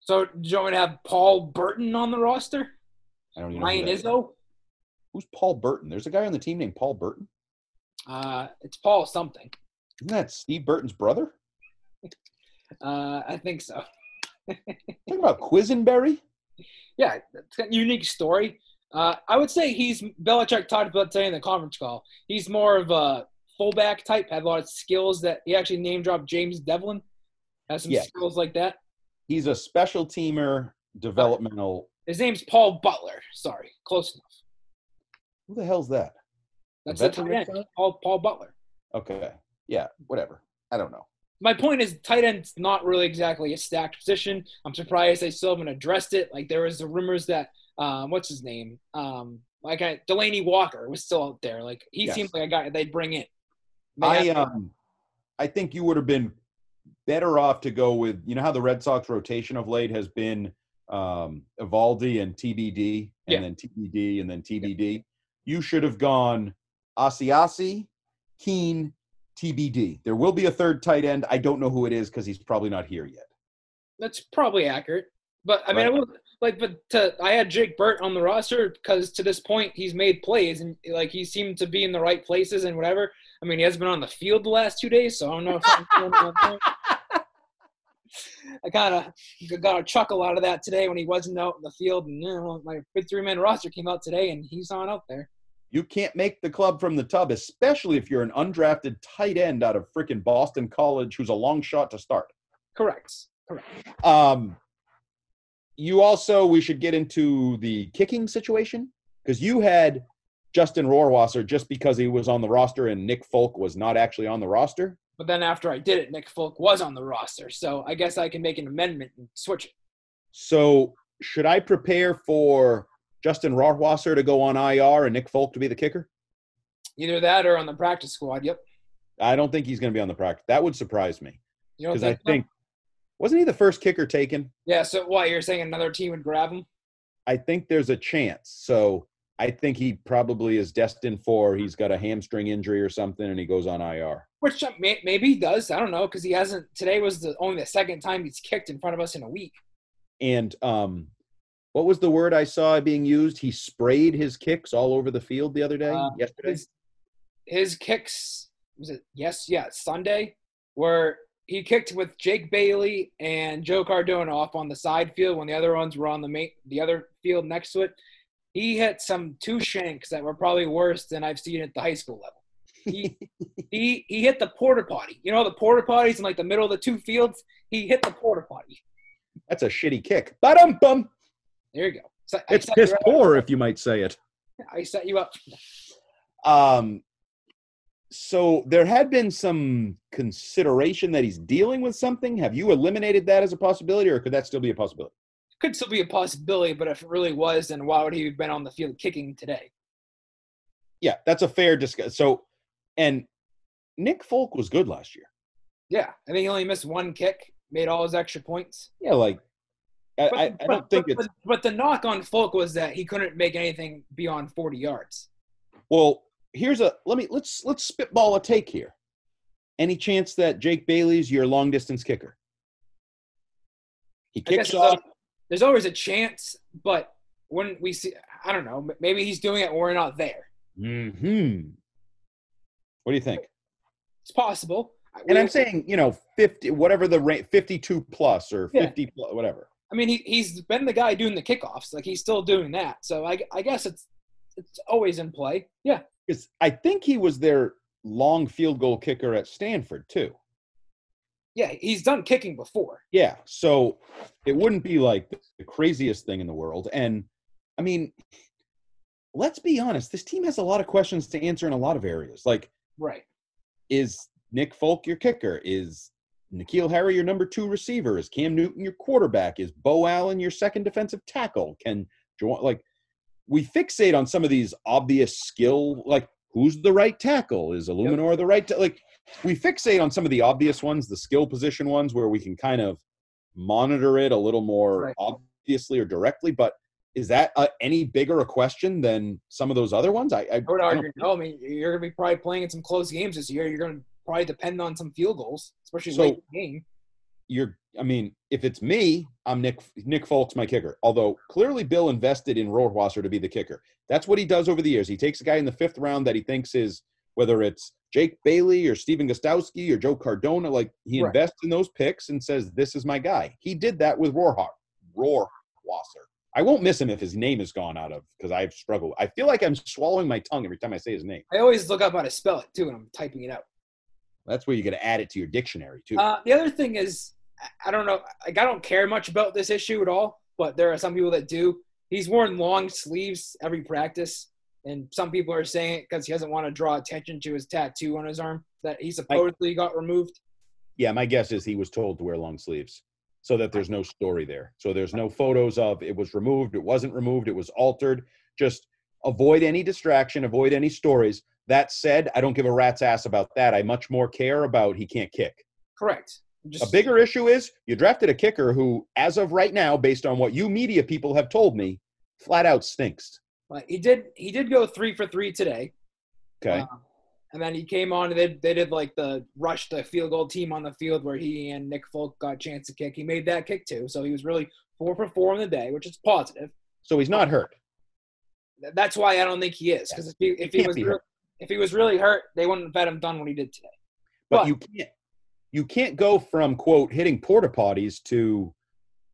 So do you want me to have Paul Burton on the roster? I don't even know. Ryan that is. Izzo? Who's Paul Burton? There's a guy on the team named Paul Burton. Uh, it's Paul something. Isn't that Steve Burton's brother? Uh, I think so. Talking about Quessenberry? Yeah, it's got a unique story. Uh, I would say he's Belichick talked about today in the conference call. He's more of a fullback type, had a lot of skills that he actually name dropped James Develin. Has some Yeah. skills like that. He's a special teamer, developmental. His name's Paul Butler. Sorry, close enough. Who the hell's that? That's the tight end. Paul Paul Butler. Okay. Yeah, whatever. I don't know. My point is, tight end's not really exactly a stacked position. I'm surprised they still haven't addressed it. Like there was the rumors that um, what's his name, um, like I, Delanie Walker was still out there. Like he Yes. seems like a guy they'd bring in. They I um I think you would have been better off to go with you know how the Red Sox rotation of late has been um Eovaldi and TBD and Yeah. then TBD and then TBD. You should have gone Asiasi, Keene, TBD. There will be a third tight end. I don't know who it is because he's probably not here yet. That's probably accurate. But I mean, I Right. will like, but to, I had Jake Burt on the roster because to this point he's made plays and like he seemed to be in the right places and whatever. I mean, he hasn't been on the field the last two days, so I don't know if I'm feeling that. I kind of got a chuckle out of that today when he wasn't out in the field, and you know, my big three man roster came out today, and he's on out there. You can't make the club from the tub, especially if you're an undrafted tight end out of freaking Boston College who's a long shot to start. Correct. Correct. Um, you also, we should get into the kicking situation because you had Justin Rohrwasser just because he was on the roster and Nick Folk was not actually on the roster. But then after I did it, Nick Folk was on the roster, so I guess I can make an amendment and switch it. So, should I prepare for Justin Rohrwasser to go on IR and Nick Folk to be the kicker? Either that or on the practice squad. Yep. I don't think he's going to be on the practice. That would surprise me because I think? wasn't he the first kicker taken? Yeah. So what you're saying? Another team would grab him? I think there's a chance. So I think he probably is destined for he's got a hamstring injury or something and he goes on IR. Which uh, maybe he does. I don't know because he hasn't. Today was the only the second time he's kicked in front of us in a week. And um, what was the word I saw being used? He sprayed his kicks all over the field the other day, Uh, yesterday. His, his kicks was it? Yes, yeah, Sunday, where he kicked with Jake Bailey and Joe Cardona off on the side field when the other ones were on the main, the other field next to it. He hit some two shanks that were probably worse than I've seen at the high school level. He he he hit the porta potty. You know the porta potties in like the middle of the two fields. He hit the porta potty. That's a shitty kick. Ba-dum bum. There you go. So It's set piss poor, if you might say it. I set you up. Um, so there had been some consideration that he's dealing with something. Have you eliminated that as a possibility, or could that still be a possibility? Could still be a possibility, but if it really was, then why would he have been on the field kicking today? Yeah, that's a fair discuss. So, and Nick Folk was good last year. Yeah, I think he only missed one kick, made all his extra points. Yeah, like I, But, I, I don't think but, it's But, but the knock on Folk was that he couldn't make anything beyond 40 yards. well. Here's a let me let's let's spitball a take here. Any chance that Jake Bailey's your long distance kicker? He kicks off. there's always a chance, but when we see, I don't know, maybe he's doing it when we're not there. Hmm. What do you think? It's possible. And I'm saying, you know, 50, whatever the rate, 52 plus or Yeah. 50 plus, whatever. I mean, he, he's been the guy doing the kickoffs. Like, he's still doing that. So I, I guess it's it's always in play. Yeah. Because I think he was their long field goal kicker at Stanford, too. Yeah, he's done kicking before. Yeah, so it wouldn't be like the craziest thing in the world. And I mean, let's be honest, this team has a lot of questions to answer in a lot of areas. Like, right? Is Nick Folk your kicker? Is N'Keal Harry your number two receiver? Is Cam Newton your quarterback? Is Beau Allen your second defensive tackle? Can like we fixate on some of these obvious skill, like who's the right tackle? Is Eluemunor yep. the right? Ta- like we fixate on some of the obvious ones, the skill position ones, where we can kind of monitor it a little more right. obviously or directly. But is that uh, any bigger a question than some of those other ones? I, I, I would argue no. I mean, you're going to be probably playing in some close games this year. You're going to probably depend on some field goals, especially so, late in the game. You're, I mean, if it's me, I'm Nick Nick Folk's, my kicker. Although clearly Bill invested in Rohrwasser to be the kicker. That's what he does over the years. He takes a guy in the fifth round that he thinks is whether it's Jake Bailey or Stephen Gostkowski or Joe Cardona, like he right. invests in those picks and says, "This is my guy." He did that with Rohrwasser. Rohrwasser. I won't miss him if his name is gone out of because I've struggled. I feel like I'm swallowing my tongue every time I say his name. I always look up how to spell it too and I'm typing it out. That's where you got to add it to your dictionary too. Uh, the other thing is, I don't know, like I don't care much about this issue at all, but there are some people that do. He's worn long sleeves every practice, and some people are saying it because he doesn't want to draw attention to his tattoo on his arm that he supposedly I, got removed. Yeah, my guess is he was told to wear long sleeves so that there's no story there. So there's no photos of it was removed, it wasn't removed, it was altered. Just avoid any distraction, avoid any stories. That said, I don't give a rat's ass about that. I much more care about he can't kick. Correct. Just, a bigger issue is you drafted a kicker who, as of right now, based on what you media people have told me, flat out stinks. he did. He did go three for three today. Okay. Uh, and then he came on. They they did like the rush the field goal team on the field where he and Nick Folk got a chance to kick. He made that kick too, so he was really four for four in the day, which is positive. So he's not hurt. That's why I don't think he is because if he if he was re- if he was really hurt, they wouldn't have had him done what he did today. But, but you can't you can't go from quote hitting porta potties to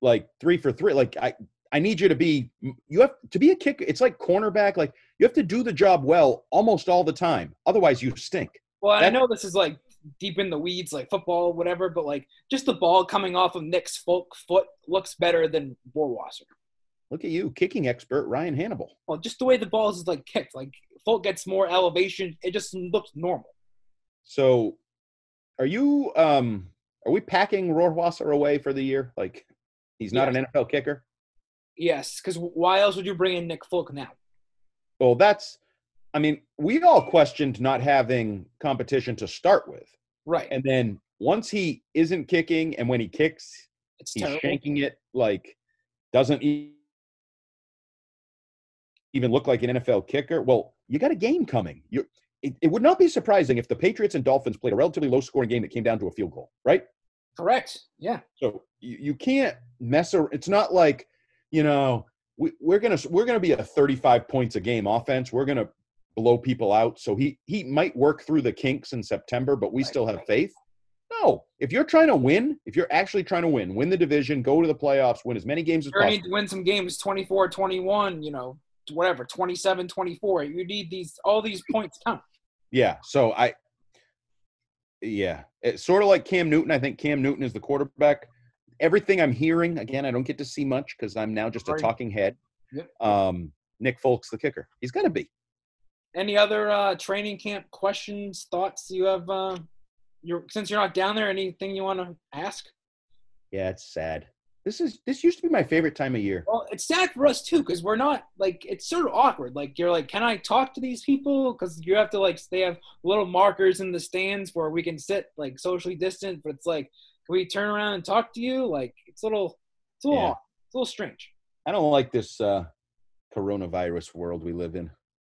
like three for three. Like I I need you to be you have to be a kicker. It's like cornerback. Like you have to do the job well almost all the time. Otherwise, you stink. Well, that, I know this is like deep in the weeds, like football, whatever, but like just the ball coming off of Nick's foot looks better than Rohrwasser. Look at you, kicking expert Ryan Hannable. Well, just the way the balls is like kicked, like Folk gets more elevation. It just looks normal. So, are you? um Are we packing Rohrwasser away for the year? Like, he's not yes. an NFL kicker. Yes, because why else would you bring in Nick Folk now? Well, that's, I mean, we all questioned not having competition to start with. Right. And then once he isn't kicking and when he kicks, it's he's terrible. shanking it like doesn't even look like an NFL kicker. Well, you got a game coming. You, it, it would not be surprising if the Patriots and Dolphins played a relatively low scoring game that came down to a field goal, right? Correct. Yeah. So you, you can't mess around. It's not like, you know, we, we're gonna we're gonna be a 35 points a game offense. We're gonna blow people out. So he he might work through the kinks in September, but we still have faith. No, if you're trying to win, if you're actually trying to win, win the division, go to the playoffs, win as many games as you possible. need to win some games 24 21, you know, whatever, 27 24. You need these, all these points count. Yeah. So I, yeah, it's sort of like Cam Newton. I think Cam Newton is the quarterback everything I'm hearing, again, I don't get to see much because I'm now just a talking head. Yep. Um, Nick Folk's, the kicker. He's to be. Any other uh, training camp questions, thoughts you have? Uh, you're, since you're not down there, anything you want to ask? Yeah, it's sad. This is this used to be my favorite time of year. Well, it's sad for us too because we're not like it's sort of awkward. Like you're like, can I talk to these people? Because you have to like they have little markers in the stands where we can sit like socially distant, but it's like can we turn around and talk to you? Like it's a little, it's a little, yeah. it's a little strange. I don't like this uh, coronavirus world we live in.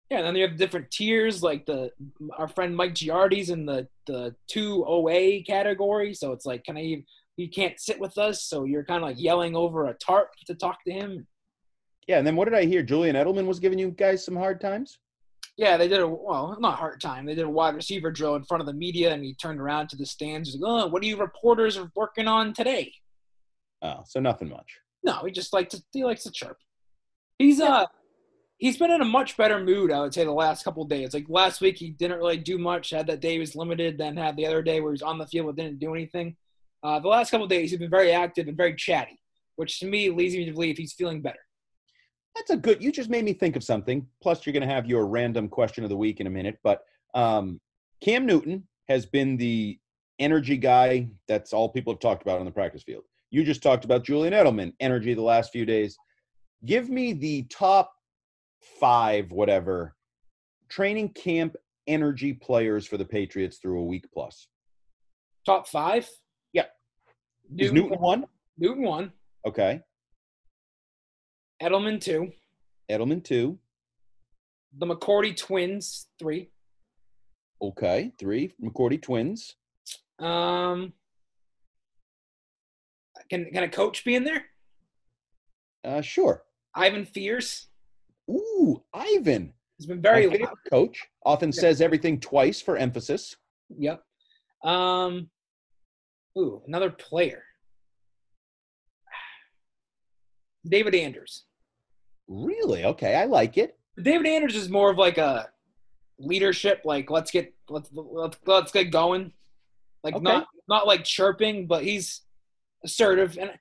Yeah, and then you have different tiers, like the our friend Mike Giardi's in the the two OA category. So it's like, can I? Even, he can't sit with us, so you're kind of like yelling over a tarp to talk to him. Yeah, and then what did I hear? Julian Edelman was giving you guys some hard times. Yeah, they did a well, not hard time. They did a wide receiver drill in front of the media, and he turned around to the stands. He's like, "Oh, what are you reporters working on today?" Oh, so nothing much. No, he just likes to he likes to chirp. He's yeah. uh he's been in a much better mood, I would say, the last couple days. Like last week, he didn't really do much. Had that day he was limited. Then had the other day where he was on the field but didn't do anything. Uh, the last couple of days, he's been very active and very chatty, which to me leads me to believe he's feeling better. That's a good. You just made me think of something. Plus, you're going to have your random question of the week in a minute. But um, Cam Newton has been the energy guy. That's all people have talked about on the practice field. You just talked about Julian Edelman, energy the last few days. Give me the top five, whatever, training camp energy players for the Patriots through a week plus. Top five? Yeah. Is Newton one? Newton one. Okay. Edelman two. Edelman two. The McCourty twins three. Okay, three McCourty twins. Um, can can a coach be in there? Uh, sure. Ivan Fears. Ooh, Ivan. He's been very coach. Often Yeah. says everything twice for emphasis. Yep. Um. Ooh, another player. David Andrews. Really? Okay, I like it. David Andrews is more of like a leadership, like let's get let's let's let's get going, like Okay. not not like chirping, but he's assertive and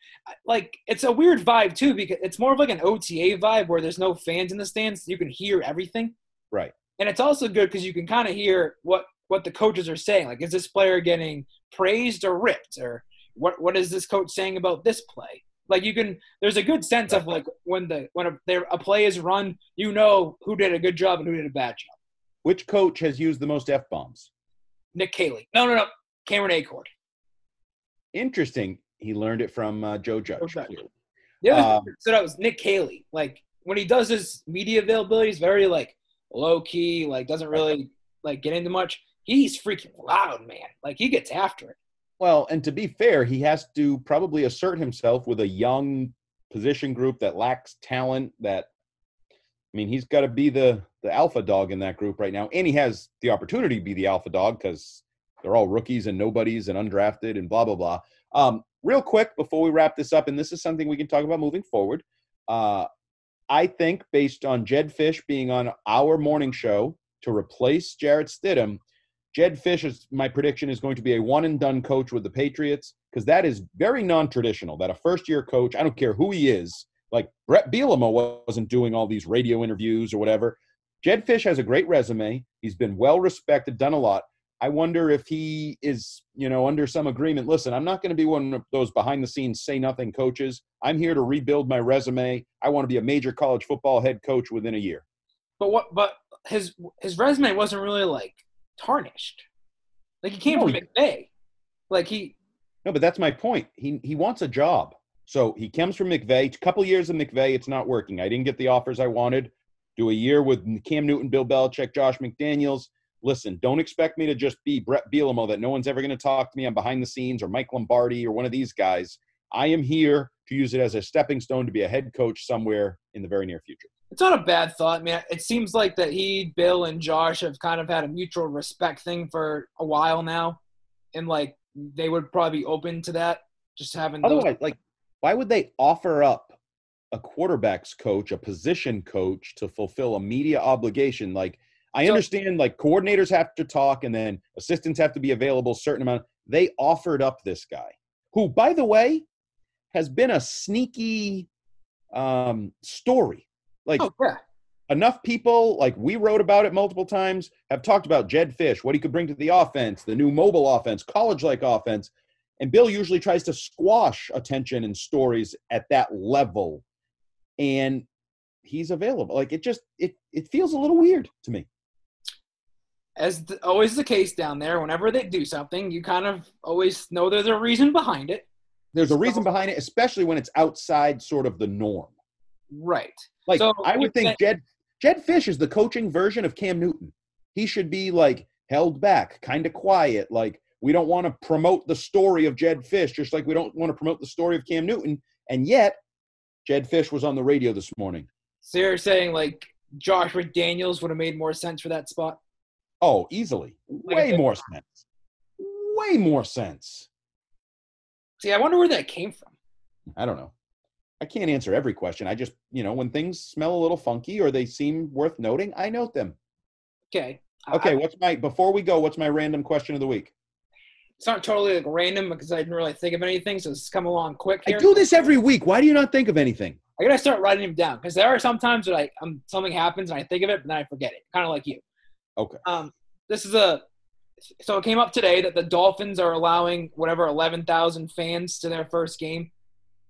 like it's a weird vibe too because it's more of like an OTA vibe where there's no fans in the stands, you can hear everything, Right. and it's also good because you can kind of hear what what the coaches are saying. Like, is this player getting praised or ripped, or what what is this coach saying about this play? Like you can, there's a good sense of like when the when a, there, a play is run, you know who did a good job and who did a bad job. Which coach has used the most f bombs? Nick Caley. No, no, no. Cameron Achord. Interesting. He learned it from uh, Joe Judge. Judge. The other Um, thing that stood out was Nick Caley. Like when he does his media availability, he's very like low key, like doesn't really like get into much. He's freaking loud, man. Like he gets after it. Well, and to be fair, he has to probably assert himself with a young position group that lacks talent. That I mean, he's got to be the the alpha dog in that group right now, and he has the opportunity to be the alpha dog because they're all rookies and nobodies and undrafted and blah blah blah. Um, real quick before we wrap this up, and this is something we can talk about moving forward. Uh, I think based on Jedd Fisch being on our morning show to replace Jarrett Stidham, Jedd Fisch is my prediction is going to be a one and done coach with the Patriots because that is very non-traditional. That a first year coach, I don't care who he is, like Bret Bielema wasn't doing all these radio interviews or whatever. Jedd Fisch has a great resume. He's been well respected, done a lot. I wonder if he is, you know, under some agreement. Listen, I'm not going to be one of those behind the scenes say nothing coaches. I'm here to rebuild my resume. I want to be a major college football head coach within a year. But what? But his his resume wasn't really like tarnished. Like he came No, from McVay. Like he No, but that's my point. He he wants a job. So he comes from McVay. A couple years in McVay, it's not working. I didn't get the offers I wanted. Do a year with Cam Newton, Bill Belichick, Josh McDaniels. Listen, don't expect me to just be Bret Bielema that no one's ever going to talk to me. I'm behind the scenes or Mike Lombardi or one of these guys. I am here to use it as a stepping stone to be a head coach somewhere in the very near future. it's not a bad thought. I mean, it seems like that he, Bill, and Josh have kind of had a mutual respect thing for a while now, and like they would probably be open to that. Just having those. Otherwise, like, why would they offer up a quarterbacks coach, a position coach, to fulfill a media obligation? Like, I So- understand, like, coordinators have to talk, and then assistants have to be available a certain amount. They offered up this guy, who, by the way, has been a sneaky um, story. Like, Oh yeah, enough people, like we wrote about it multiple times, have talked about Jedd Fisch, what he could bring to the offense, the new mobile offense, college like offense. And Bill usually tries to squash attention and stories at that level. And he's available. Like it just it it feels a little weird to me. as the, always the case down there. Whenever they do something, you kind of always know there's a reason behind it. There's a reason behind it, especially when it's outside sort of the norm. Right. Like So, I would think Jedd Jedd Fisch is the coaching version of Cam Newton. He should be like held back, kind of quiet. Like we don't want to promote the story of Jedd Fisch, just like we don't want to promote the story of Cam Newton. And yet, Jedd Fisch was on the radio this morning. So you're saying like Josh McDaniels would have made more sense for that spot? Oh, easily, way more sense, way more sense. See, I wonder where that came from. I don't know. I can't answer every question. I just, you know, when things smell a little funky or they seem worth noting, I note them. Okay. I- Okay, what's my before we go? What's my random question of the week? it's not totally like random because I didn't really think of anything, so it's come along quick here. I do this every week. Why do you not think of anything? I gotta start writing them down because there are some times that I um, something happens and I think of it, but then I forget it. Kind of like you. Okay. Um, this is a so it came up today that the Dolphins are allowing whatever eleven thousand fans to their first game.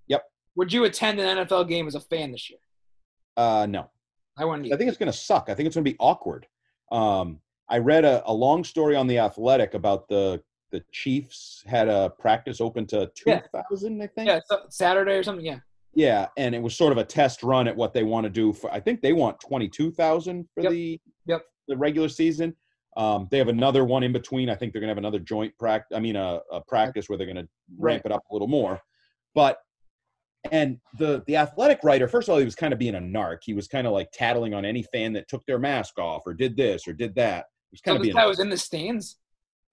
Yep. Would you attend an NFL game as a fan this year? Uh, no. I wouldn't. I think it's going to suck. I think it's going to be awkward. Um, I read a, a long story on the Athletic about the the Chiefs had a practice open to two thousand. Yeah. I think. Yeah, Saturday or something. Yeah. Yeah, and it was sort of a test run at what they want to do. For I think they want twenty two thousand for Yep. the Yep. the regular season. Um, they have another one in between. I think they're going to have another joint practice. I mean, a, a practice where they're going to ramp it up a little more. But and the the athletic writer, first of all, he was kind of being a narc. He was kind of like tattling on any fan that took their mask off or did this or did that. He was kind So of being. guy was in the stands.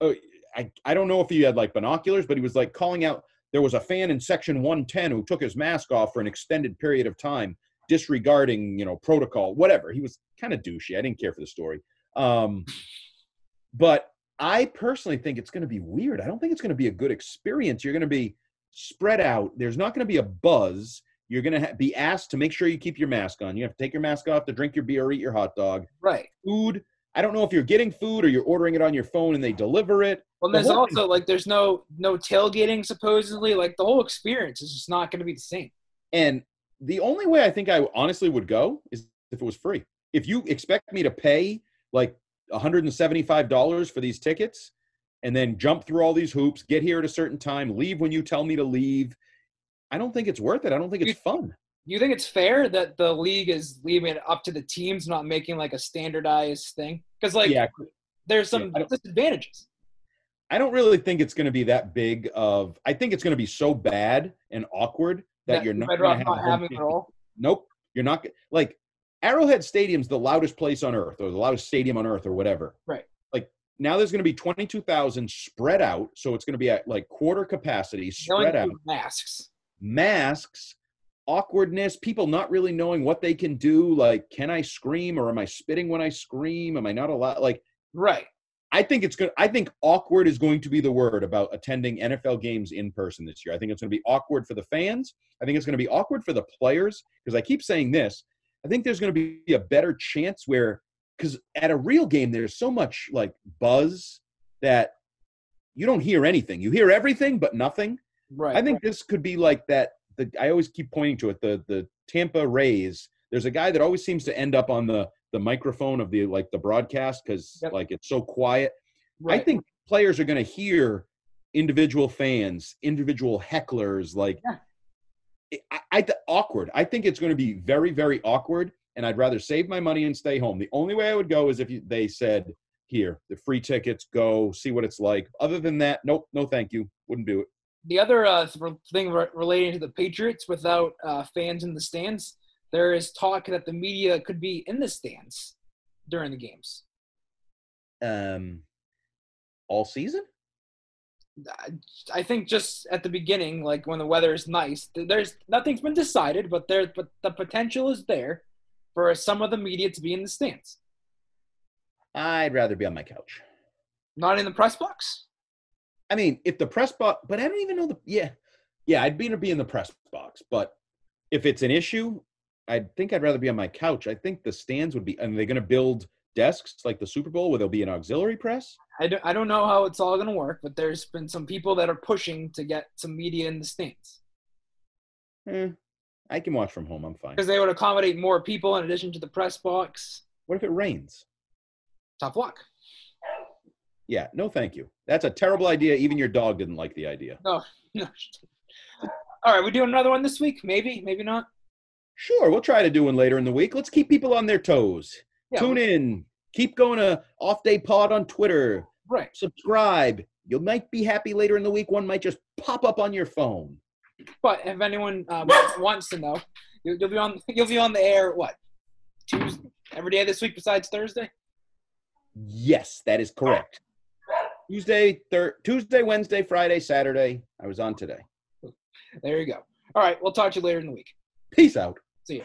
Oh, I I don't know if he had like binoculars, but he was like calling out. There was a fan in section 110 who took his mask off for an extended period of time, disregarding you know protocol, whatever. He was kind of douchey. I didn't care for the story. Um, but I personally think it's going to be weird. I don't think it's going to be a good experience. You're going to be spread out. There's not going to be a buzz. You're going to ha- be asked to make sure you keep your mask on. You have to take your mask off to drink your beer or eat your hot dog. Right. Food. I don't know if you're getting food or you're ordering it on your phone and they deliver it. Well, The there's also like there's no no tailgating supposedly. Like the whole experience is just not going to be the same. And the only way I think I honestly would go is if it was free. If you expect me to pay like $175 for these tickets and then jump through all these hoops, get here at a certain time, leave when you tell me to leave, I don't think it's worth it. I don't think it's fun. You think it's fair that the league is leaving it up to the teams, not making like a standardized thing? Because like Yeah. there's some disadvantages. I don't really think it's going to be that big of. I think it's going to be so bad and awkward that, That you're not going to have not having it at all? Nope, you're not like Arrowhead Stadium's the loudest place on earth, or the loudest stadium on earth, or whatever. Right. Like now, there's going to be twenty-two thousand spread out, so it's going to be at like quarter capacity, spread out. masks. Masks, awkwardness, people not really knowing what they can do. Like, can I scream, or am I spitting when I scream? Am I not allowed? Like, right. I think it's good. I think awkward is going to be the word about attending NFL games in person this year. I think it's going to be awkward for the fans. I think it's going to be awkward for the players because I keep saying this. I think there's going to be a better chance where, because at a real game, there's so much like buzz that you don't hear anything. You hear everything, but nothing. Right. I think this could be like that. The I always keep pointing to it. The the Tampa Rays. There's a guy that always seems to end up on the the microphone of the like the broadcast because like it's so quiet. Right. I think players are going to hear individual fans, individual hecklers. Like, I, I awkward. I think it's going to be very very awkward, and I'd rather save my money and stay home. The only way I would go is if you, they said, "Here, the free tickets. Go see what it's like." Other than that, nope, no, thank you. Wouldn't do it. The other uh, thing re- relating to the Patriots without uh, fans in the stands, there is talk that the media could be in the stands during the games. Um, all season. I think just at the beginning, like when the weather is nice, there's nothing's been decided, but there, but the potential is there for some of the media to be in the stands, I'd rather be on my couch. not in the press box. I mean, if the press box, but I don't even know the. Yeah, yeah, I'd be to be in the press box, but if it's an issue, I think I'd rather be on my couch. I think the stands would be. And they're going to build desks like the Super Bowl where there'll be an auxiliary press. I don't, I don't know how it's all going to work, but there's been some people that are pushing to get some media in the stands Eh, I can watch from home. I'm fine. because they would accommodate more people in addition to the press box. What if it rains? Tough luck. Yeah, no, thank you. That's a terrible idea. Even your dog didn't like the idea. No, no. All right, we doing another one this week? Maybe, maybe not. Sure, we'll try to do one later in the week. Let's keep people on their toes. Yeah, Tune in. Keep going to Off Day Pod on Twitter. Right. Subscribe. You might be happy later in the week. One might just pop up on your phone. But if anyone uh, wants to know, you'll, you'll be on you'll be on the air what Tuesday every day this week besides Thursday. Yes, that is correct. Tuesday, thir- Tuesday, Wednesday, Friday, Saturday. I was on today. There you go. All right, we'll talk to you later in the week. Peace out. See you.